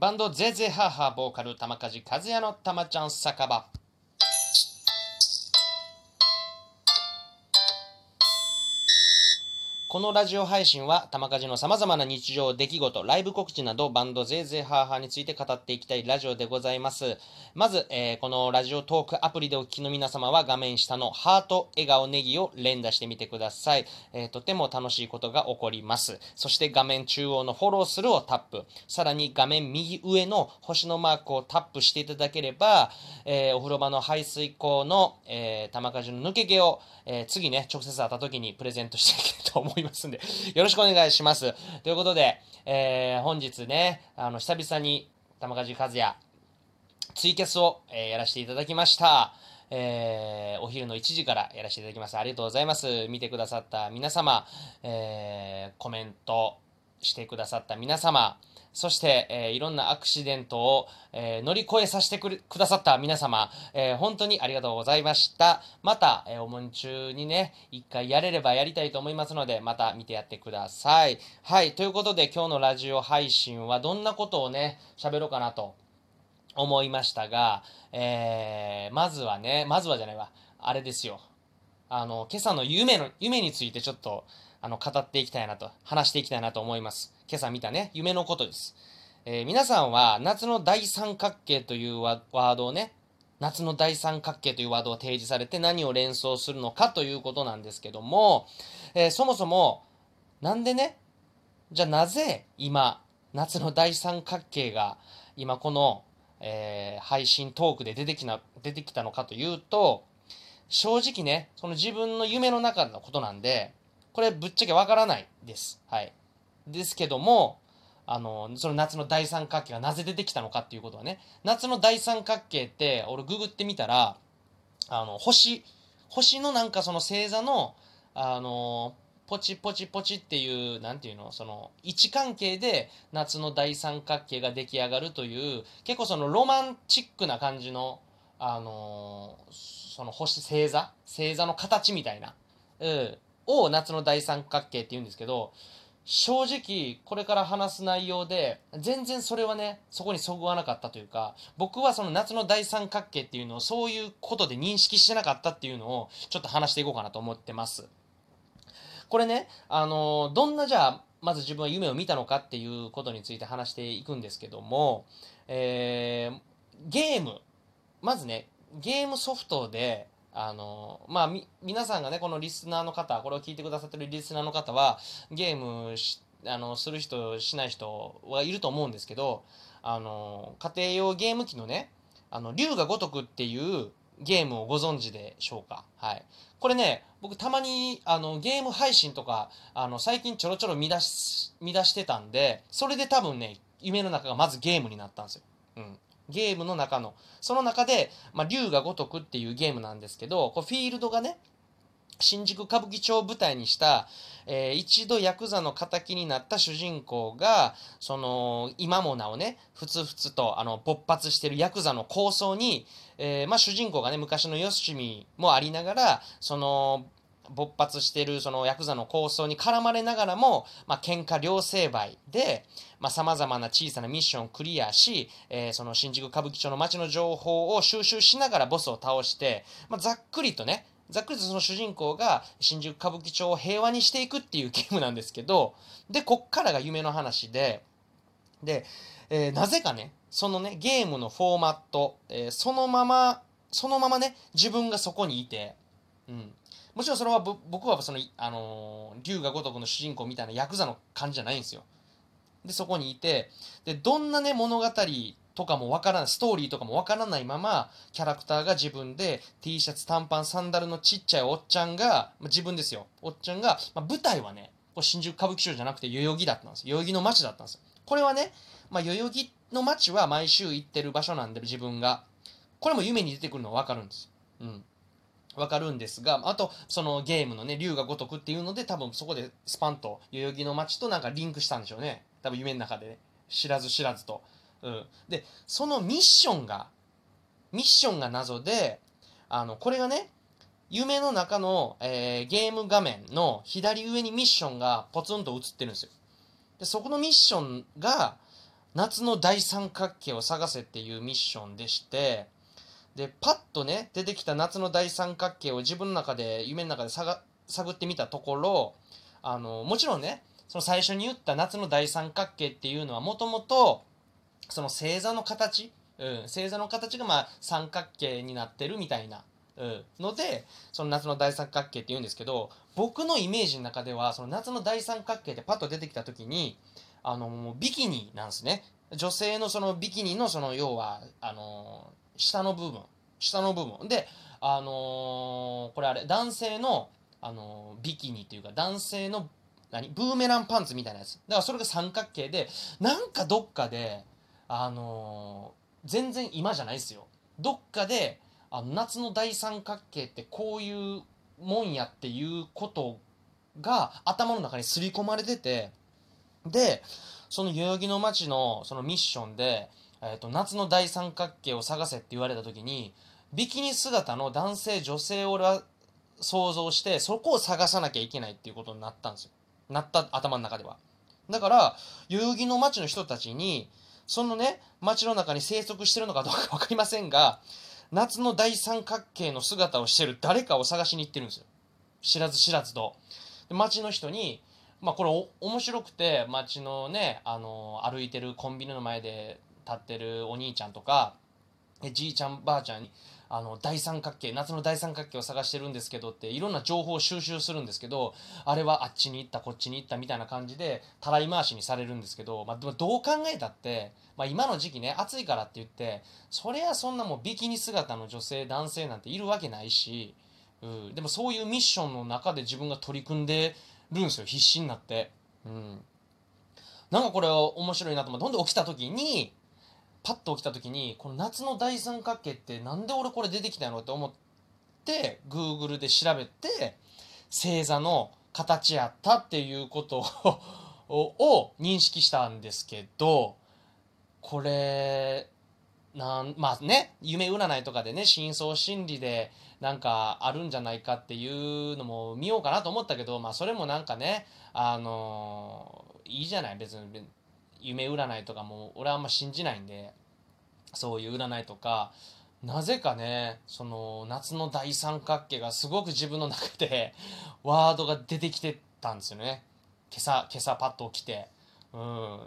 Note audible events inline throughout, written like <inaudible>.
バンドゼゼハーハーボーカル玉梶和也の玉ちゃん酒場。このラジオ配信は玉梶の様々な日常、出来事、ライブ告知などバンドゼーゼーハーハーについて語っていきたいラジオでございます。まず、えーこのラジオトークアプリでお聞きの皆様は画面下のハート、笑顔、ネギを連打してみてください。えーとても楽しいことが起こります。そして画面中央のフォローするをタップ。さらに画面右上の星のマークをタップしていただければ、えーお風呂場の排水口の、えー玉梶の抜け毛を、えー次ね、直接会った時にプレゼントしていきたいと思いますいますんで、よろしくお願いします。ということで、えー本日ね、あの、久々に玉梶和也、ツイキャスを、えーやらせていただきました。えーお昼の1時からやらせていただきます。ありがとうございます。見てくださった皆様、えーコメントしてくださった皆様、そして、えーいろんなアクシデントを、えー乗り越えさせてくくださった皆様、えー本当にありがとうございました。また、えーお盆中にね、一回やれればやりたいと思いますので、また見てやってください。はい、ということで今日のラジオ配信はどんなことをね、喋ろうかなと思いましたが、えーまずはね、まずはじゃないわ、あれですよ。あの、今朝の夢の、夢についてちょっと、あの、語っていきたいなと、話していきたいなと思います。今朝見たね、夢のことです。えー皆さんは、夏の大三角形というワードをね、夏の大三角形というワードを提示されて何を連想するのかということなんですけども、えーそもそも、なんでね、じゃあなぜ今、夏の大三角形が今この、えー配信トークで出てきな出てきたのかというと、正直ね、その自分の夢の中のことなんで、これぶっちゃけわからないです。はい。ですけども、あの、その夏の大三角形がなぜ出てきたのかっていうことはね、夏の大三角形って、俺ググってみたら、あの、星、星のなんかその星座の、あの、ポチポチポチっていう、なんていうの、その、位置関係で夏の大三角形が出来上がるという、結構そのロマンチックな感じの、あのその星、星座？星座の形みたいな、うん、を夏の大三角形って言うんですけど、正直これから話す内容で全然それはねそこにそぐわなかったというか僕はその夏の大三角形っていうのをそういうことで認識してなかったっていうのをちょっと話していこうかなと思ってます。これねあのどんなじゃあまず自分は夢を見たのかっていうことについて話していくんですけども、えーゲーム。まずねゲームソフトであのまあみ皆さんがねこのリスナーの方これを聞いてくださってるリスナーの方はゲームしあのする人しない人はいると思うんですけどあの家庭用ゲーム機のねあの龍が如くっていうゲームをご存知でしょうか？はい。これね僕たまにあのゲーム配信とかあの最近ちょろちょろ見出し見出してたんでそれで多分ね夢の中がまずゲームになったんですよ、うん、ゲームの中の。その中で、まあ、龍が如くっていうゲームなんですけどこうフィールドがね新宿歌舞伎町を舞台にした、えー一度ヤクザの敵になった主人公がその今もなおねふつふつとあの勃発してるヤクザの構想に、えーまあ、主人公がね昔のよしみもありながらその勃発してるそのヤクザの構想に絡まれながらも、まあ、喧嘩両成敗でさまざ、まな小さなミッションをクリアし、えーその新宿歌舞伎町の街の情報を収集しながらボスを倒して、まあ、ざっくりとねざっくりとその主人公が新宿歌舞伎町を平和にしていくっていうゲームなんですけどでこっからが夢の話でで、えーなぜかねそのねゲームのフォーマット、えーそのままそのままね自分がそこにいて、うん、もちろんそれは僕はその、あのー龍が如くの主人公みたいなヤクザの感じじゃないんですよ。でそこにいてでどんなね物語とかもわからないストーリーとかもわからないままキャラクターが自分で T シャツ短パンサンダルのちっちゃいおっちゃんが、まあ自分ですよ。おっちゃんが、まあ舞台はねこれ新宿歌舞伎町じゃなくて代々木だったんですよ。代々木の街だったんですよ。これはね、まあ、代々木の街は毎週行ってる場所なんで自分が。これも夢に出てくるのはわかるんです。うん。わかるんですがあとそのゲームのね龍が如くっていうので多分そこでスパンと代々木の街となんかリンクしたんでしょうね。多分夢の中でね。知らず知らずと、うん、でそのミッションがミッションが謎であのこれがね夢の中の、えーゲーム画面の左上にミッションがポツンと映ってるんですよ。でそこのミッションが夏の大三角形を探せっていうミッションでしてでパッとね出てきた夏の大三角形を自分の中で夢の中で探ってみたところあのもちろんねその最初に言った夏の大三角形っていうのはもともとその星座の形、うん、星座の形がまあ三角形になってるみたいな、うん、のでその夏の大三角形って言うんですけど僕のイメージの中ではその夏の大三角形ってパッと出てきた時にあのビキニなんですね。女性のそのビキニのその要はあの下の部分。下の部分。であのこれあれ男性のあのビキニというか男性の何？ブーメランパンツみたいなやつ。だからそれが三角形でなんかどっかであの全然今じゃないですよ。どっかであの夏の大三角形ってこういうもんやっていうことが頭の中に刷り込まれててでその代々木の街のそのミッションで、えーと、夏の大三角形を探せって言われた時にビキニ姿の男性女性を俺は想像してそこを探さなきゃいけないっていうことになったんですよ。なった頭の中では。だから代々木の街の人たちにそのね街の中に生息してるのかどうか分かりませんが夏の大三角形の姿をしてる誰かを探しに行ってるんですよ。知らず知らずと。で街の人にまあこれ面白くて街のねあの歩いてるコンビニの前で立ってるお兄ちゃんとかじいちゃんばあちゃんにあの大三角形夏の大三角形を探してるんですけどっていろんな情報を収集するんですけどあれはあっちに行ったこっちに行ったみたいな感じでたらい回しにされるんですけど、まあ、どう考えたって、まあ、今の時期ね暑いからって言ってそりゃそんなもうビキニ姿の女性男性なんているわけないし、うん、でもそういうミッションの中で自分が取り組んでるんですよ必死になって。うんなんかこれ面白いなと思ってほんで起きた時にパッと起きた時にこの夏の大三角形ってなんで俺これ出てきたんやろって思って Google で調べて星座の形やったっていうことを認識したんですけどこれなんまあね夢占いとかでね深層心理でなんかあるんじゃないかっていうのも見ようかなと思ったけどまあそれもなんかねあのいいじゃない別に夢占いとかも俺はあんま信じないんでそういう占いとか。なぜかねその夏の大三角形がすごく自分の中でワードが出てきてたんですよね。今朝今朝パッと起きて。うん。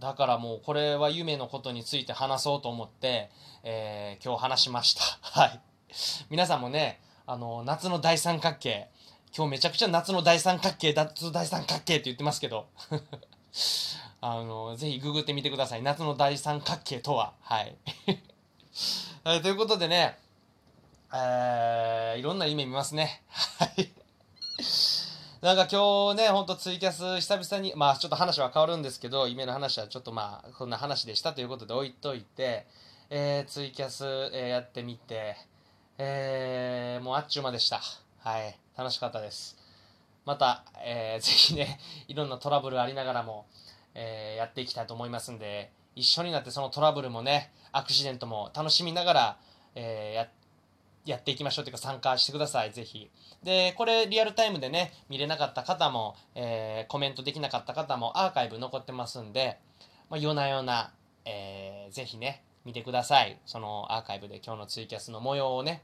だからもうこれは夢のことについて話そうと思って、えー、今日話しました。<laughs> はい。皆さんもねあの夏の大三角形。今日めちゃくちゃ夏の大三角形夏の大三角形って言ってますけど。あの、ぜひググってみてください。夏の大三角形とは。はい。<laughs> はい、ということでね、えー、いろんな夢見ますね。はい。なんか今日ね、ほんとツイキャス久々に、まあちょっと話は変わるんですけど、夢の話はちょっとまあこんな話でしたということで置いといて、えー、ツイキャス、えー、やってみて、えー、もうあっちゅう間でした。はい。楽しかったです。また、えー、ぜひね、いろんなトラブルありながらも、えー、やっていきたいと思いますんで、一緒になってそのトラブルもね、アクシデントも楽しみながら、えー、ややっていきましょうというか参加してください、ぜひ。で、これリアルタイムでね、見れなかった方も、えー、コメントできなかった方もアーカイブ残ってますんで、まあ、夜な夜な、えー、ぜひね、見てください。そのアーカイブで今日のツイキャスの模様をね、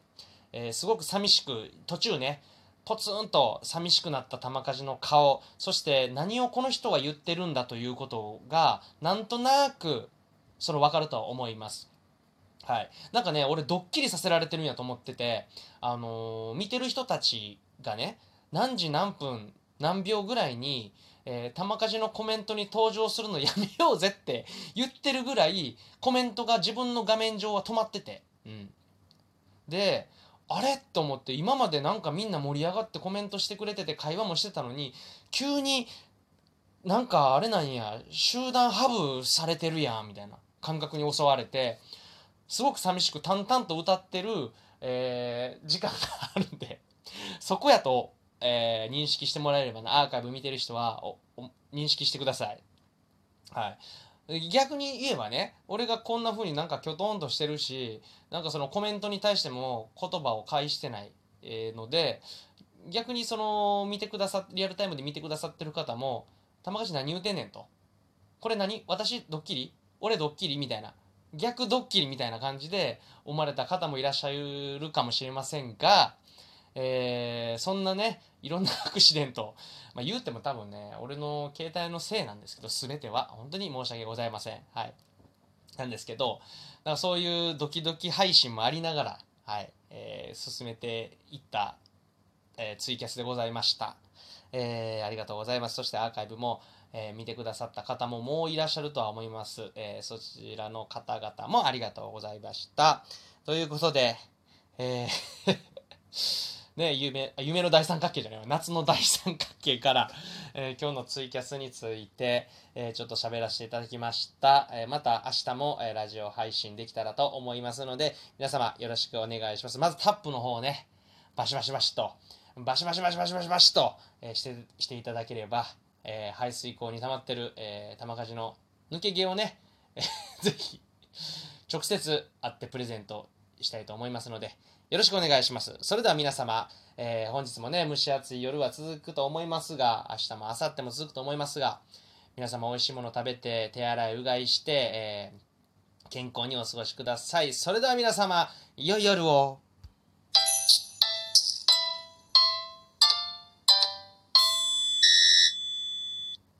えー、すごく寂しく、途中ね、ポツンと寂しくなった玉梶の顔そして何をこの人は言ってるんだということがなんとなくそれ分かるとは思います。はい、なんかね俺ドッキリさせられてるんやと思ってて、あのー、見てる人たちがね何時何分何秒ぐらいに、えー、玉梶のコメントに登場するのやめようぜって <laughs> 言ってるぐらいコメントが自分の画面上は止まってて、うん、であれ？と思って今までなんかみんな盛り上がってコメントしてくれてて会話もしてたのに急になんかあれなんや集団ハブされてるやんみたいな感覚に襲われてすごく寂しく淡々と歌ってる、えー、時間があるんでそこやと、えー、認識してもらえればな。アーカイブ見てる人は認識してください。はい。逆に言えばね俺がこんな風になんかきょとんとしてるしなんかそのコメントに対しても言葉を返してないので逆にその見てくださリアルタイムで見てくださってる方も「玉川何言うてんねん」と「これ何？私ドッキリ？俺ドッキリみたいな。逆ドッキリみたいな感じで思われた方もいらっしゃるかもしれませんが、えー、そんなねいろんなアクシデント、<laughs> まあ、言うても多分ね俺の携帯のせいなんですけど全ては。本当に申し訳ございません。はい。なんですけどだからそういうドキドキ配信もありながら、はい。えー、進めていった、えー、ツイキャスでございました、えー、ありがとうございます。そしてアーカイブもえー、見てくださった方ももういらっしゃるとは思います。えー、そちらの方々もありがとうございました。ということで、えー <laughs> ね、夢、夢の大三角形じゃない夏の大三角形から、<laughs> えー、今日のツイキャスについて、えー、ちょっと喋らせていただきました。えー、また明日も、えラジオ配信できたらと思いますので、皆様よろしくお願いします。まずタップの方をね、バシバシバシと、バシバシバシバシバシバシと、えして、していただければ、えー、排水口に溜まってる、えー、玉鍛冶の抜け毛をね、えー、ぜひ、直接会ってプレゼントしたいと思いますので、よろしくお願いします。それでは皆様、えー、本日もね、蒸し暑い夜は続くと思いますが、明日も明後日も続くと思いますが、皆様美味しいもの食べて、手洗い、うがいして、えー、健康にお過ごしください。それでは皆様、良い夜を。